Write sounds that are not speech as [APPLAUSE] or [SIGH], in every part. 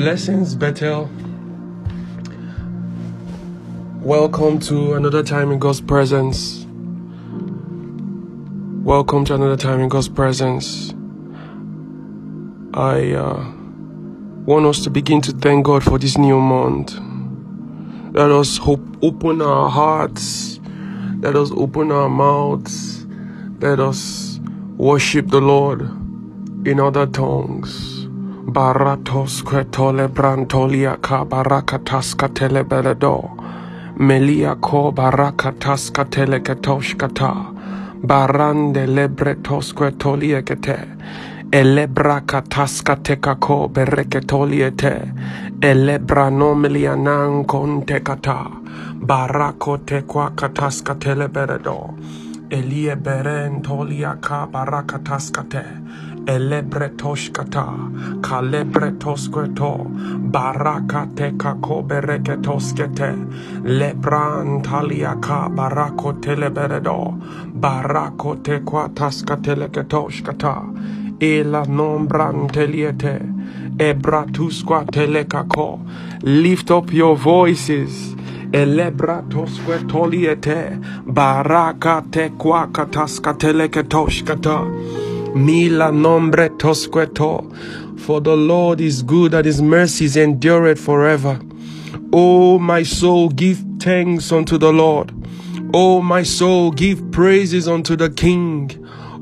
Blessings, Bethel. Welcome to another time in God's presence. Welcome to another time in God's presence. I uh, want us to begin to thank God for this new month. Let us hope, open our hearts. Let us open our mouths. Let us worship the Lord in other tongues. Baratos kretole brantolia ka barakatas katele beledo. Melia ko barakatas katele ketoshkata. Barande lebretos kretolia kete. Elebra kataska tekako bereketoliete. Elebra nomelianan kontekata. Barako tekwa kataska teleberedo. Elie beren tolia ka barakataskate. Elebretoshkata, kalebretoskreto, barakate kako bereketoskete, lebran taliaka barako teleberedo, barako te quataskateleketoshkata, ela nombran teliete, ebratusqua telekako. Lift up your voices. Elebratos toliete baraka te quakataska teleketoshkata mila nombre tosqueto for the Lord is good and his mercies endureth forever. O my soul, give thanks unto the Lord. O my soul, give praises unto the King.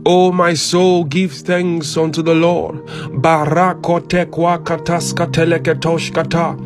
O my soul, give thanks unto the Lord. Barakote kwakataska teleketoshkata.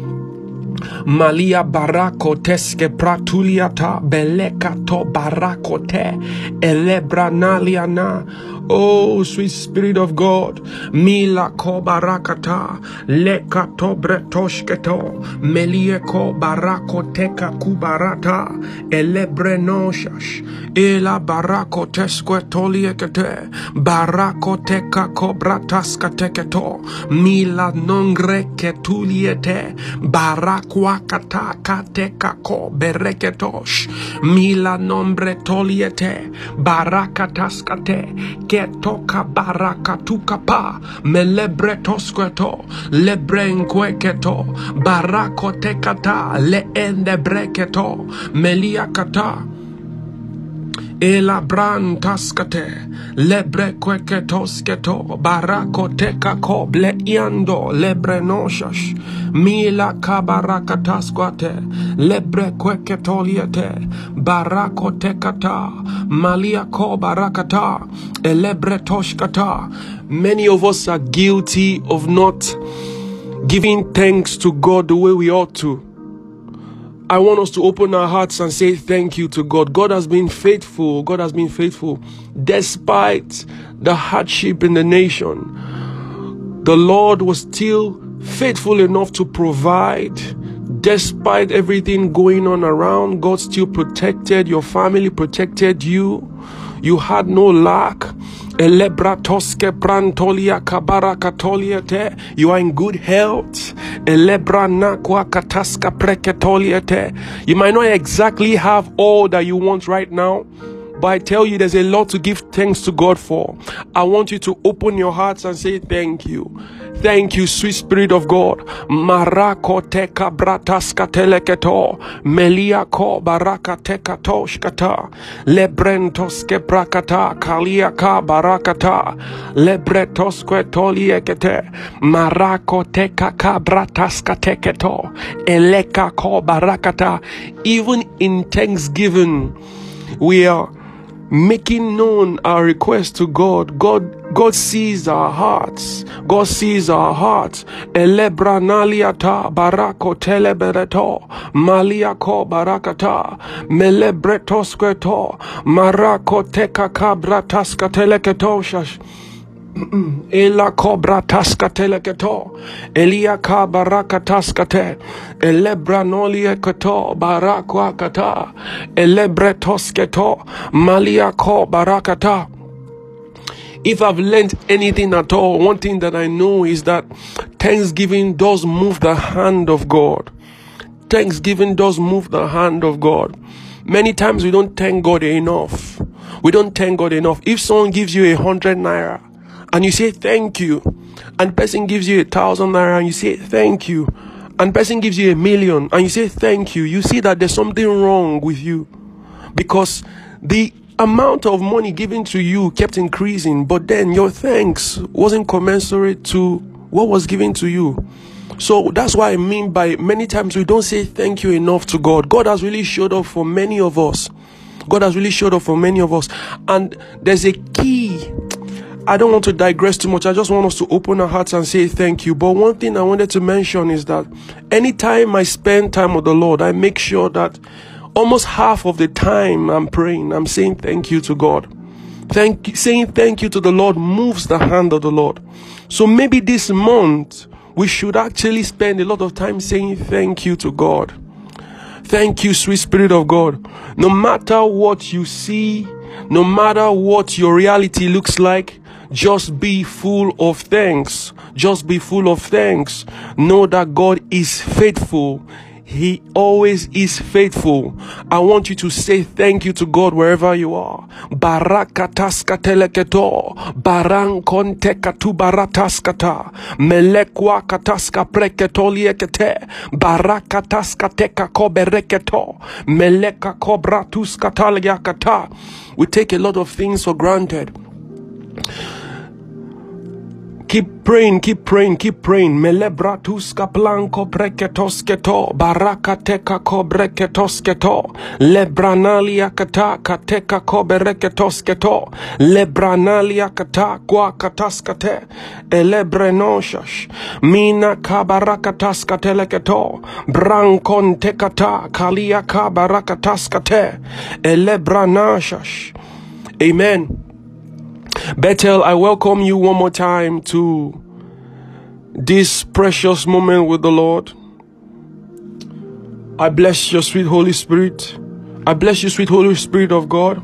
Malia barako teske pratuliata belekato barakote elebranaliana. Oh, sweet Spirit of God, mila ko barakata lekato bretoshketo melieko barako teka kubarata elebrenoshash ela barako tesquetoliekete barako teka kobrataska teketo mila nongre ketuliete barakwakata kateka ko bereketosh mila nombre toliete barakataskate ketoka barakatuka melebretoskweto. Lebrenkweketo barakotekata. Leendebreketo. Meliakata Ela brantaskate lebre kweketosketo barako teka ko ble iando lebre noshash mila kabarakataskate lebre kweketoliete barako tekata malia ko barakata elebre toshkata many of us are guilty of not giving thanks to God the way we ought to I want us to open our hearts and say thank you to God. God has been faithful. God has been faithful despite the hardship in the nation. The Lord was still faithful enough to provide. Despite everything going on around, God still protected your family, protected you. You had no lack. Elebratoske brantolia kabara katoliete. You are in good health. Elebra nakwa kataska preketoliete. You might not exactly have all that you want right now. But I tell you, there's a lot to give thanks to God for. I want you to open your hearts and say thank you. Thank you, sweet Spirit of God. Marako teka brataska teleketo. Meliako baraka teka toshkata. Lebrentoske brakata. Kaliaka barakata. Lebretoske toliekete. Marako teka ka brataska teketo. Eleka ko barakata. Even in Thanksgiving, we are making known our request to God. God God sees our hearts. God sees our hearts. Barako telebereto maliako barakata melebretosqueto marako teka taska teleketoshash. [CLEARS THROAT] Ela cobra Elia barakataskate, Elebra Elebre Malia. If I've learned anything at all, one thing that I know is that Thanksgiving does move the hand of God. Thanksgiving does move the hand of God. Many times we don't thank God enough. We don't thank God enough. If someone gives you a hundred naira, and you say thank you, and person gives you a thousand naira and you say thank you, and person gives you a million and you say thank you, you see that there's something wrong with you because the amount of money given to you kept increasing, but then your thanks wasn't commensurate to what was given to you. So that's why I mean by many times we don't say thank you enough to God. God has really showed up for many of us. God has really showed up for many of us. And there's a key. I don't want to digress too much. I just want us to open our hearts and say thank you. But one thing I wanted to mention is that anytime I spend time with the Lord, I make sure that almost half of the time I'm praying, I'm saying thank you to God. Thank saying thank you to the Lord moves the hand of the Lord. So maybe this month we should actually spend a lot of time saying thank you to God. Thank you, sweet Spirit of God. No matter what you see, no matter what your reality looks like, just be full of thanks. Just be full of thanks. Know that God is faithful. He always is faithful. I want you to say thank you to God wherever you are. Barakataska teleketo. Barankonte katu barataskata. Melekwa kataska preketoliekete. Barakataska teka kobereketo. Meleka kobratuska kata. We take a lot of things for granted. Keep praying, keep praying, keep praying. Melebratus kaplanko breketosketo, barakateka ko breketosketo, lebranalia kata kateka ko bereketosketo, lebranalia kata kwa kataskate, elebrenoshash, mina kabarakataskateleketo, brankon tekata, kalia kabarakataskate, elebranashash. Amen. Bethel, I welcome you one more time to this precious moment with the Lord. I bless your sweet Holy Spirit. I bless you, sweet Holy Spirit of God.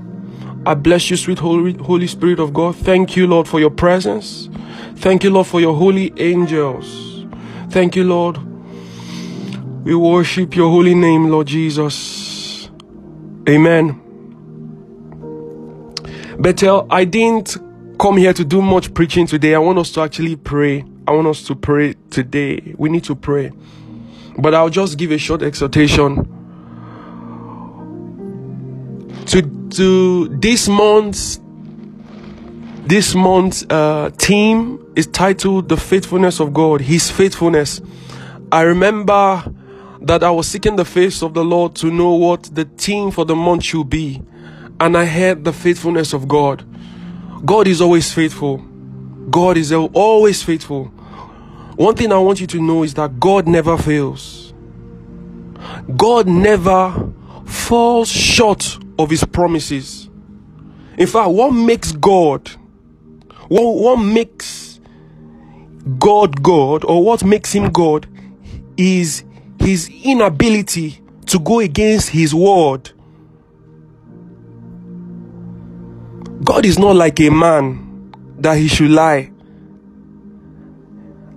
I bless you, sweet Holy, Holy Spirit of God. Thank you, Lord, for your presence. Thank you, Lord, for your holy angels. Thank you, Lord. We worship your holy name, Lord Jesus. Amen. Bethel, I didn't come here to do much preaching today. I want us to actually pray. I want us to pray today. We need to pray. But I'll just give a short exhortation. To to this month's this month's uh, theme is titled "The Faithfulness of God." His faithfulness. I remember that I was seeking the face of the Lord to know what the theme for the month should be, and I heard the faithfulness of God. God is always faithful. God is always faithful. One thing I want you to know is that God never fails. God never falls short of his promises. In fact, what makes God, what, what makes God God, or what makes him God, is his inability to go against his word. God is not like a man that he should lie.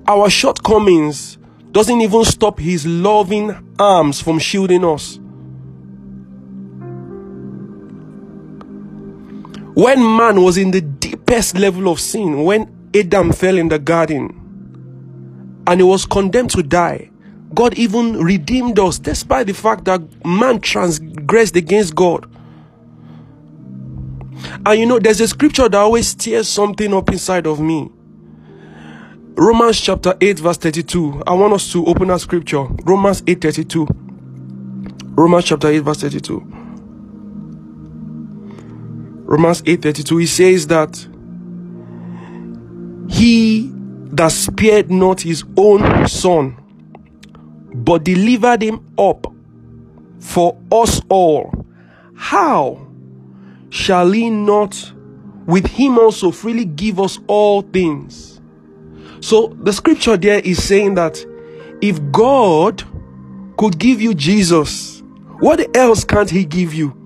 Our shortcomings doesn't even stop his loving arms from shielding us. When man was in the deepest level of sin, when Adam fell in the garden and he was condemned to die, God even redeemed us despite the fact that man transgressed against God. And you know, there's a scripture that always stirs something up inside of me. Romans chapter 8, verse 32. I want us to open that scripture. Romans 8 32. Romans chapter 8, verse 32. Romans 8 32. He says that he that spared not his own son, but delivered him up for us all. How? Shall he not with him also freely give us all things? So the scripture there is saying that if God could give you Jesus, what else can't he give you?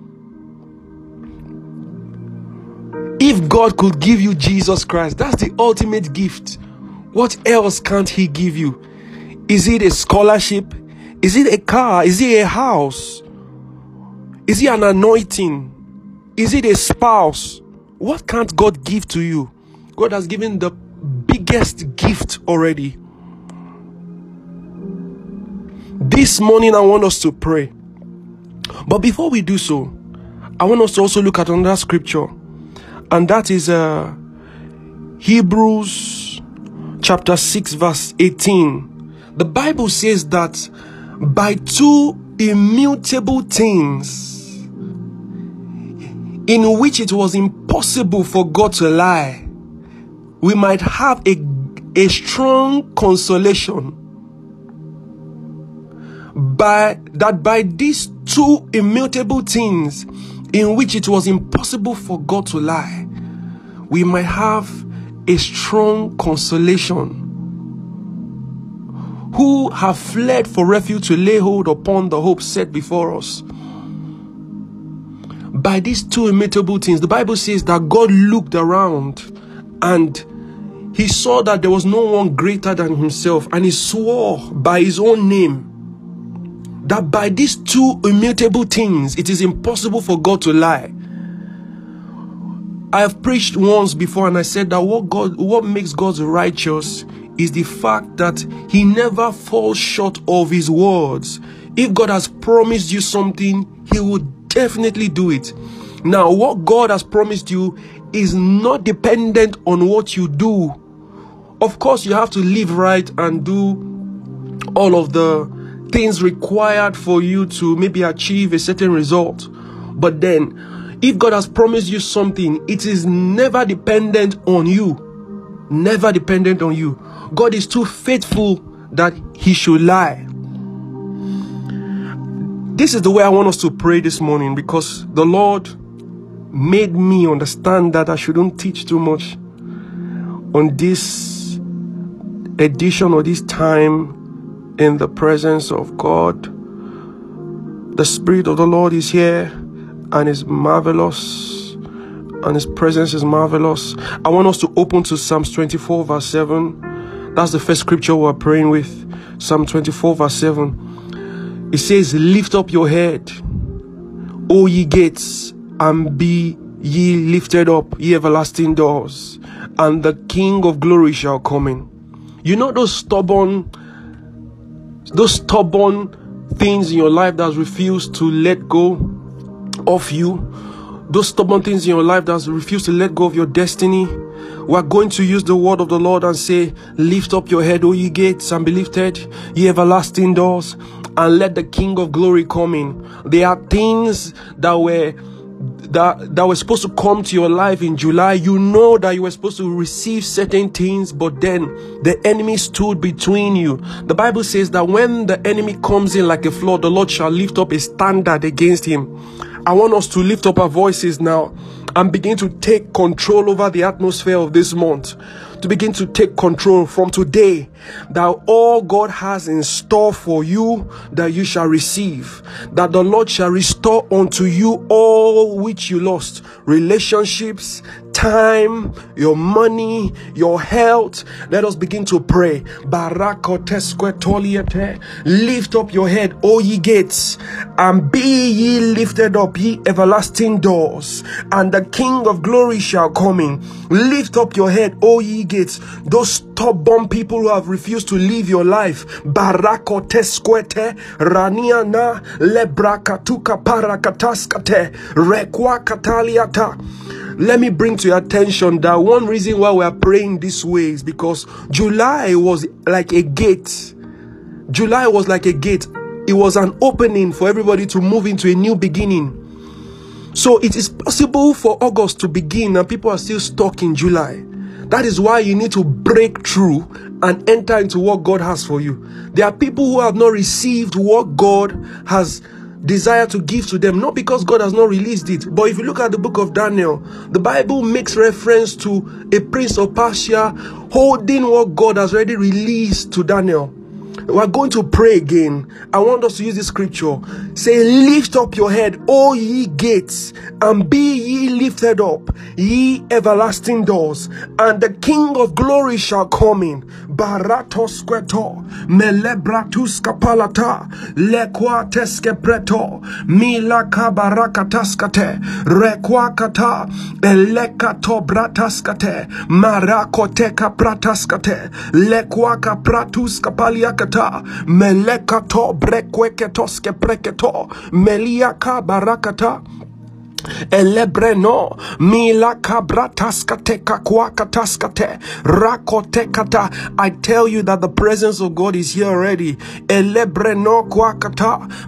If God could give you Jesus Christ, that's the ultimate gift. What else can't he give you? Is it a scholarship? Is it a car? Is it a house? Is it an anointing? Is it a spouse? What can't God give to you? God has given the biggest gift already. This morning, I want us to pray. But before we do so, I want us to also look at another scripture, and that is uh, Hebrews chapter 6, verse 18. The Bible says that by two immutable things in which it was impossible for God to lie, we might have a, a strong consolation by that by these two immutable things in which it was impossible for God to lie, we might have a strong consolation who have fled for refuge to lay hold upon the hope set before us. By these two immutable things, the Bible says that God looked around and he saw that there was no one greater than himself, and he swore by his own name that by these two immutable things, it is impossible for God to lie. I have preached once before and I said that what God what makes God righteous is the fact that he never falls short of his words. If God has promised you something, he will definitely do it. Now, what God has promised you is not dependent on what you do. Of course, you have to live right and do all of the things required for you to maybe achieve a certain result. But then, if God has promised you something, it is never dependent on you. Never dependent on you. God is too faithful that he should lie. This is the way I want us to pray this morning because the Lord made me understand that I shouldn't teach too much on this edition or this time in the presence of God. The Spirit of the Lord is here and is marvelous, and His presence is marvelous. I want us to open to Psalms 24, verse 7. That's the first scripture we're praying with. Psalm 24, verse 7. It says, Lift up your head, O ye gates, and be ye lifted up, ye everlasting doors, and the King of glory shall come in. You know those stubborn those stubborn things in your life that refuse to let go of you, those stubborn things in your life that refuse to let go of your destiny, we're going to use the word of the Lord and say, Lift up your head, O ye gates, and be lifted, ye everlasting doors, and let the King of glory come in. There are things that were that that were supposed to come to your life in July, you know that you were supposed to receive certain things, but then the enemy stood between you. The Bible says that when the enemy comes in like a flood, the Lord shall lift up a standard against him. I want us to lift up our voices now and begin to take control over the atmosphere of this month to begin to take control from today that all God has in store for you that you shall receive that the Lord shall restore unto you all which you lost relationships time, your money, your health. Let us begin to pray. Lift up your head, O ye gates, and be ye lifted up, ye everlasting doors, and the King of glory shall come in. Lift up your head, O ye gates, those stubborn people who have refused to live your life. Barakotesquete, raniana, lebrakatuka parakataskate, rekwa kataliata. Let me bring to your attention that one reason why we are praying this way is because July was like a gate. July was like a gate. It was an opening for everybody to move into a new beginning. So it is possible for August to begin and people are still stuck in July. That is why you need to break through and enter into what God has for you. There are people who have not received what God has desire to give to them, not because God has not released it. But if you look at the book of Daniel, the Bible makes reference to a prince of Persia holding what God has already released to Daniel. We're going to pray again. I want us to use this scripture. Say, Lift up your head, O ye gates, and be ye lifted up, ye everlasting doors, and the King of glory shall come in. Baratos queto, melebratus kapalata, lequa teske preto, mila kabarakataskate, requa kata, elekato brataskate, marakoteka prataskate, lequa kapratus kapaliakate, barakata melekato brekweketoske preketo meliaka barakata Elebreno rakotekata. I tell you that the presence of God is here already. Elebreno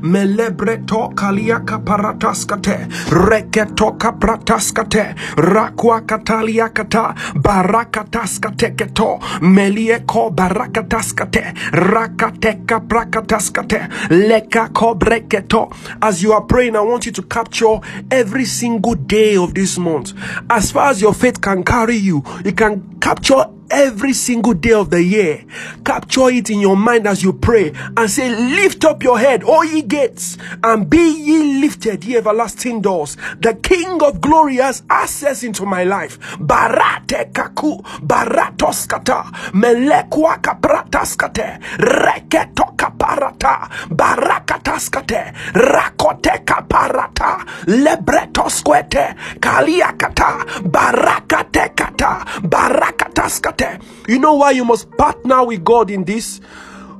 melebreto kaliaka parataskate reketo kaprataskate rakwakataliakata barakataskate keto melieko barakataskate rakateka prakataskate leka kobreketo. As you are praying, I want you to capture every single day of this month. As far as your faith can carry you, you can capture every single day of the year. Capture it in your mind as you pray and say, Lift up your head, O ye gates, and be ye lifted, ye everlasting doors. The King of glory has access into my life. Barate kaku, baratoskata, melekwa kaprataskate, reketo kaparata, barakataskate, rakote kaparata, lebretoskwete, kaliakata, barakate kata, barakataskate. Uh, you know why you must partner with God in this?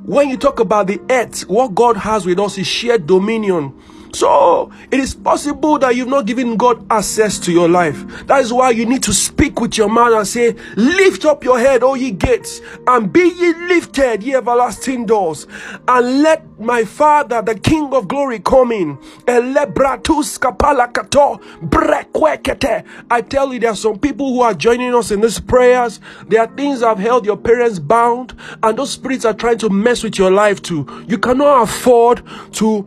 When you talk about the earth, what God has with us is shared dominion. So it is possible that you've not given God access to your life. That is why you need to speak with your mouth and say, Lift up your head, O ye gates, and be ye lifted, ye everlasting doors, and let my Father, the King of glory, come in. I tell you, there are some people who are joining us in these prayers. There are things that have held your parents bound, and those spirits are trying to mess with your life too. You cannot afford to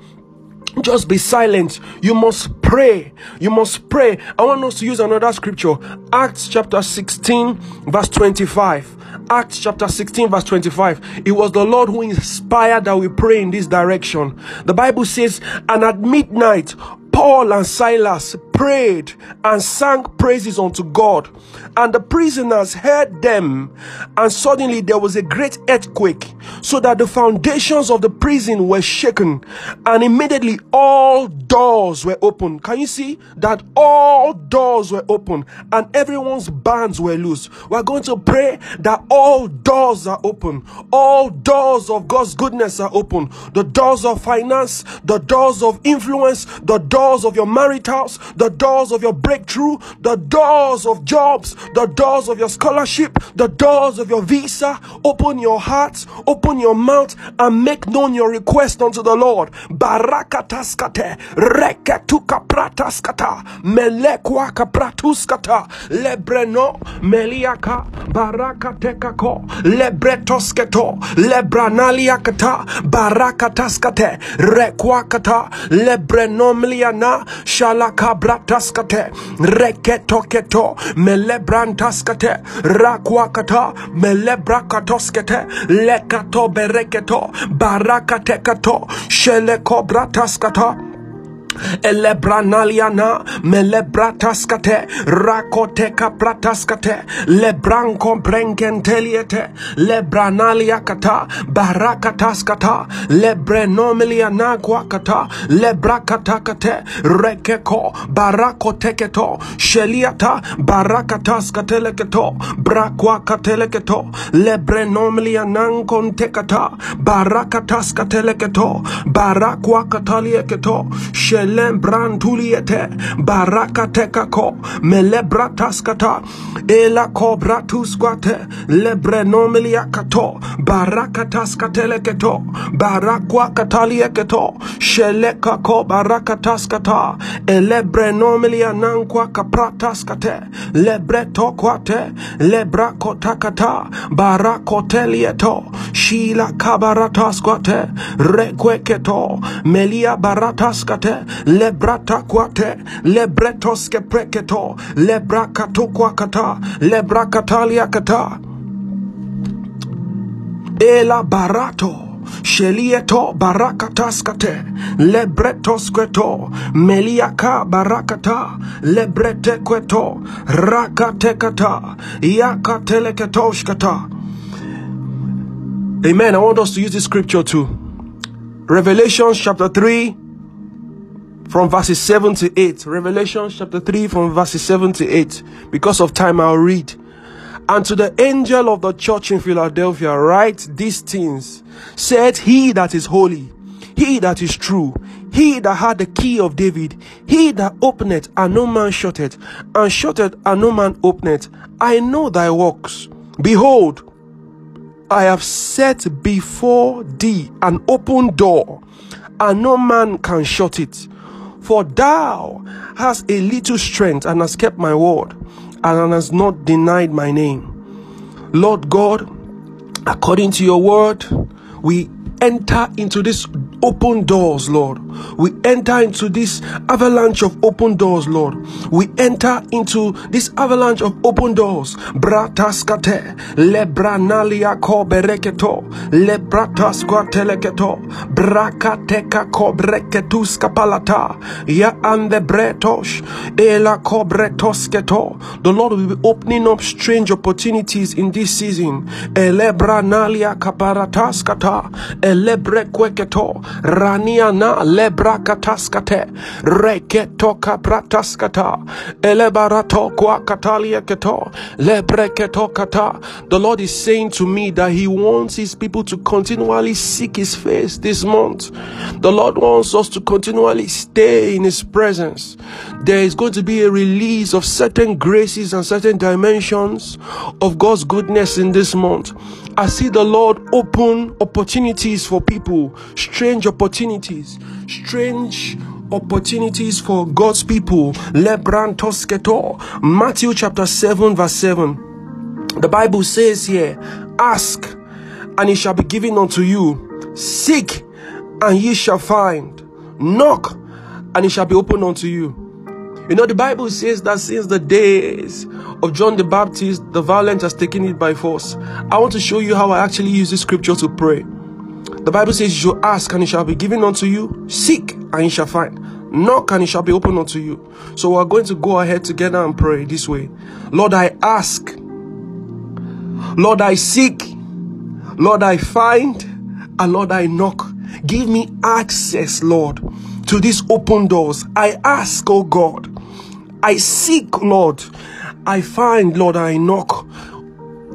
just be silent. You must pray. You must pray. I want us to use another scripture. Acts chapter 16, verse 25. Acts chapter 16, verse 25. It was the Lord who inspired that we pray in this direction. The Bible says, and at midnight, Paul and Silas prayed and sang praises unto God, and the prisoners heard them, and suddenly there was a great earthquake, so that the foundations of the prison were shaken, and immediately all doors were open. Can you see that all doors were open and everyone's bands were loose? We're going to pray that all doors are open, all doors of God's goodness are open, the doors of finance, the doors of influence, the doors of your maritals, the doors of your breakthrough, the doors of jobs, the doors of your scholarship, the doors of your visa. Open your hearts, open your mouth, and make known your request unto the Lord. Barakataskate, reketuka prataskata, melekwa kapratuskata, lebreno, meliaka, barakatekako, lebretosketo, lebranaliakata, barakataskate, rekwakata, lebrenomliana, shalakabrataskate, reketoketo, melebrantaskate, rakwakata, melebrakatoskete, lekato bereketo, barakatekato, shelekobrataskata. Elebranaliana melebrataskate rakoteka prataskate lebranco brenkenteliete lebranalia kata barakataskata lebrenomiliana kwakata lebrakatakate rekeko barakoteketo sheliata barakataskateleketo brakwakateleketo lebrenomilianankontekata barakataskateleketo barakwakataliekato shelem brantuliete barakatekako melebrataskata ela kobratusquate lebrenomiliakato barakataskateleketo barakwakataliekato shelekako barakataskata elebrenomilianankwa kaprataskate lebretokwate lebrakotakata barakotelieto shila kabarataskate rekweketo melia barataskate lebrata kwate lebretoske preketo lebrakatokwakata lebrakataliakata ela barato Shelieto barakataskate. Lebretoskweto. Meliaka barakata. Lebrete kweto. Rakatekata. Yakateleketoshkata. Amen. I want us to use this scripture too. Revelation chapter 3 from verses 7 to 8. Revelation chapter 3 from verses 7 to 8. Because of time, I'll read. And to the angel of the church in Philadelphia, write these things. Said he that is holy, he that is true, he that had the key of David, he that openeth and no man shutteth, and shutteth and no man openeth. I know thy works. Behold, I have set before thee an open door, and no man can shut it. For thou hast a little strength and hast kept my word and has not denied my name. Lord God, according to your word, we enter into this open doors, Lord. We enter into this avalanche of open doors, Lord. We enter into this avalanche of open doors. Brataskate, lebranalia ko bereketo, lebrataskwa teleketo, brakateka ko breketuska palata, ya ande bretosh, ela ko bretosketo. The Lord will be opening up strange opportunities in this season. Elebranalia kaparataskata, elebrekweketo, rania na lebrakataskate reketo kaprataskata elebarato kwa katalia keto. Lebreketo kata. The lord is saying to me that he wants his people to continually seek his face this month. The lord wants us to continually stay in his presence. There is going to be a release of certain graces and certain dimensions of god's goodness in this month I see the Lord open opportunities for people, strange opportunities, strange opportunities for God's people. Lebran tosketo. Matthew chapter 7, verse 7. The Bible says here, Ask, and it shall be given unto you. Seek, and ye shall find. Knock, and it shall be opened unto you. You know, the Bible says that since the days of John the Baptist, the violent has taken it by force. I want to show you how I actually use this scripture to pray. The Bible says, You ask, and it shall be given unto you. Seek, and you shall find. Knock, and it shall be opened unto you. So we're going to go ahead together and pray this way. Lord, I ask. Lord, I seek. Lord, I find. And Lord, I knock. Give me access, Lord, to these open doors. I ask, oh God. I seek, Lord. I find, Lord, I knock.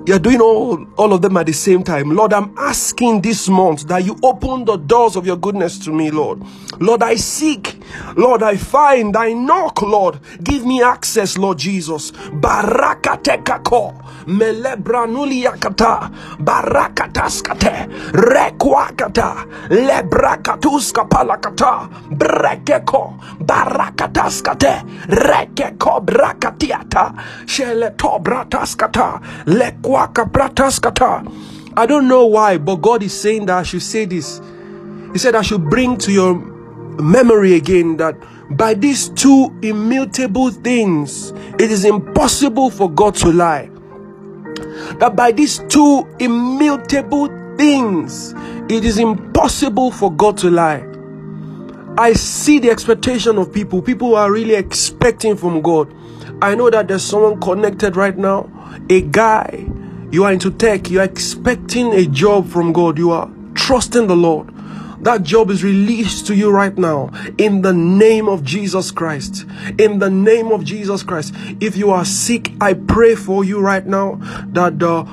You're doing all, all of them at the same time. Lord, I'm asking this month that you open the doors of your goodness to me, Lord. Lord, I seek. Lord, I find. I knock, Lord. Give me access, Lord Jesus. Barakatekako. Melebranuliakata. Barakataskate. Rekwakata. Lebrakatuska palakata. Brekeko. Barakataskate. Rekeko brakatiata. Sheleto brataskata. I don't know why, but God is saying that I should say this. He said I should bring to your memory again that by these two immutable things, it is impossible for God to lie. That by these two immutable things, it is impossible for God to lie. I see the expectation of people. People are really expecting from God. I know that there's someone connected right now, a guy. You are into tech, you are expecting a job from God, you are trusting the Lord. That job is released to you right now in the name of Jesus Christ. In the name of Jesus Christ. If you are sick, I pray for you right now that the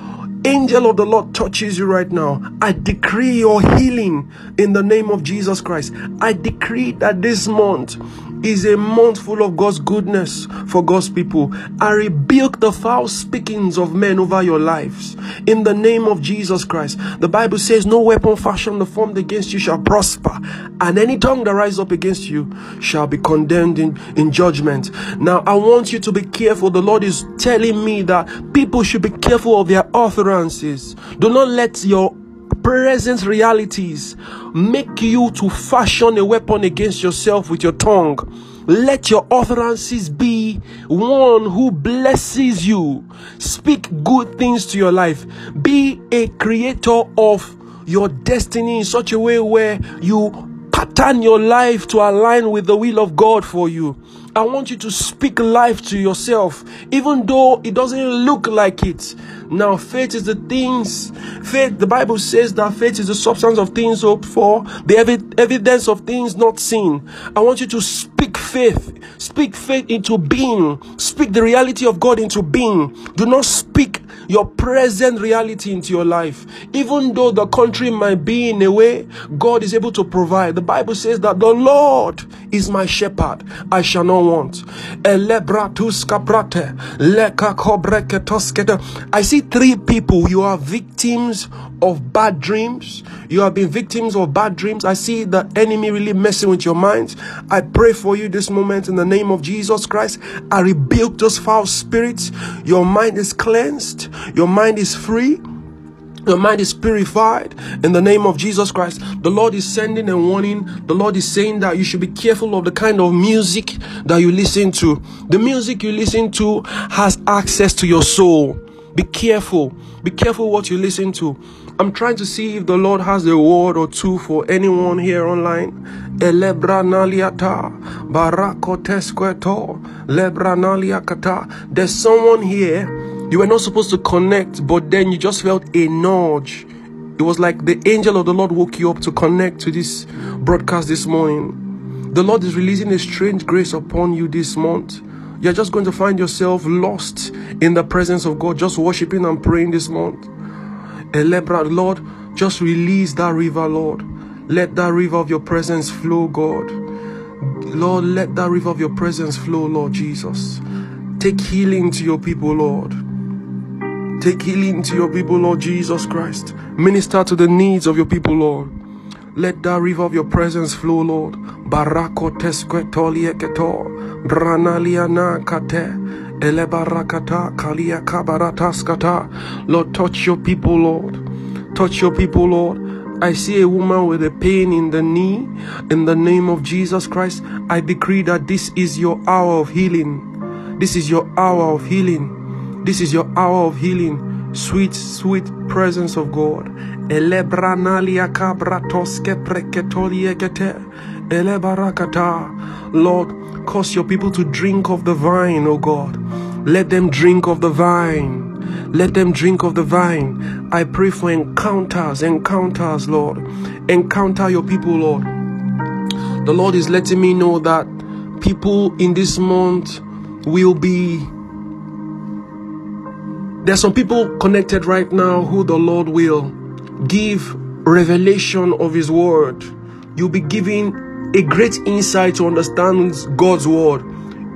angel of the Lord touches you right now. I decree your healing in the name of Jesus Christ. I decree that this month is a month full of God's goodness for God's people. I rebuke the foul speakings of men over your lives in the name of Jesus Christ. The Bible says, No weapon fashioned formed against you shall prosper, and any tongue that rises up against you shall be condemned in, in judgment. Now, I want you to be careful. The Lord is telling me that people should be careful of their utterances. Do not let your present realities make you to fashion a weapon against yourself with your tongue. Let your utterances be one who blesses you. Speak good things to your life. Be a creator of your destiny in such a way where you pattern your life to align with the will of God for you. I want you to speak life to yourself, even though it doesn't look like it. Now, faith is the things, faith, the Bible says that faith is the substance of things hoped for, the evi- evidence of things not seen. I want you to speak faith, speak faith into being, speak the reality of God into being. Do not speak your present reality into your life. Even though the country might be in a way, God is able to provide. The Bible says that the Lord is my shepherd, I shall not want. I see three people. You are victims of bad dreams. You have been victims of bad dreams. I see the enemy really messing with your mind. I pray for you this moment in the name of Jesus Christ. I rebuke those foul spirits. Your mind is cleansed. Your mind is free. Your mind is purified in the name of Jesus Christ. The Lord is sending a warning. The Lord is saying that you should be careful of the kind of music that you listen to. The music you listen to has access to your soul. Be careful. Be careful what you listen to. I'm trying to see if the Lord has a word or two for anyone here online. There's someone here you were not supposed to connect, but then you just felt a nudge. It was like the angel of the Lord woke you up to connect to this broadcast this morning. The Lord is releasing a strange grace upon you this month. You're just going to find yourself lost in the presence of God, just worshiping and praying this month. Elebra, Lord, just release that river, Lord. Let that river of your presence flow, God. Lord, let that river of your presence flow, Lord Jesus. Take healing to your people, Lord. Take healing to your people, Lord Jesus Christ. Minister to the needs of your people, Lord. Let that river of your presence flow, Lord. Barako tesquetolieketo. Branaliana kate. Elebarakata kalia kabarataskata. Lord, touch your people, Lord. Touch your people, Lord. I see a woman with a pain in the knee. In the name of Jesus Christ, I decree that this is your hour of healing. This is your hour of healing. This is your hour of healing. Sweet, sweet presence of God. Lord, cause your people to drink of the vine, O God. Let them drink of the vine. Let them drink of the vine. I pray for encounters, encounters, Lord. Encounter your people, Lord. The Lord is letting me know that people in this month will be there are some people connected right now who the Lord will give revelation of His Word. You'll be given a great insight to understand God's Word.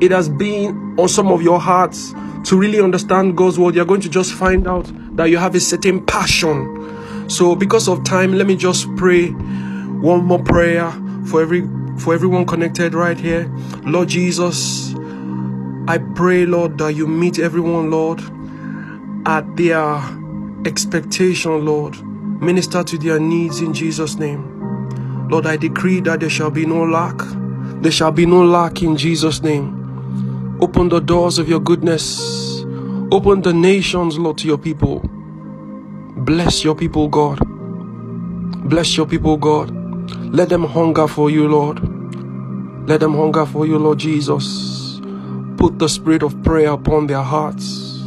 It has been on some of your hearts to really understand God's Word. You're going to just find out that you have a certain passion. So, because of time, let me just pray one more prayer for every for everyone connected right here. Lord Jesus, I pray, Lord, that you meet everyone, Lord at their expectation, Lord. Minister to their needs in Jesus' name. Lord, I decree that there shall be no lack. There shall be no lack in Jesus' name. Open the doors of your goodness. Open the nations, Lord, to your people. Bless your people, God. Bless your people, God. Let them hunger for you, Lord. Let them hunger for you, Lord Jesus. Put the spirit of prayer upon their hearts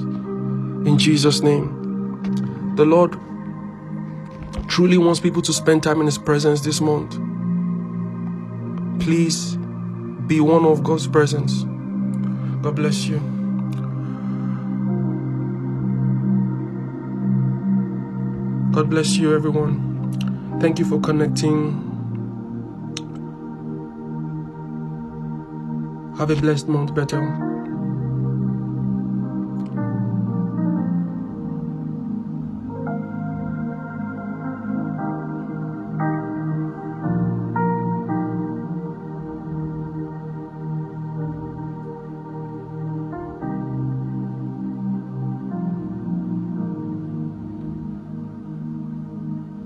in Jesus' name. The Lord truly wants people to spend time in His presence this month. Please be one of God's presence. God bless you. God bless you, everyone. Thank you for connecting. Have a blessed month, better.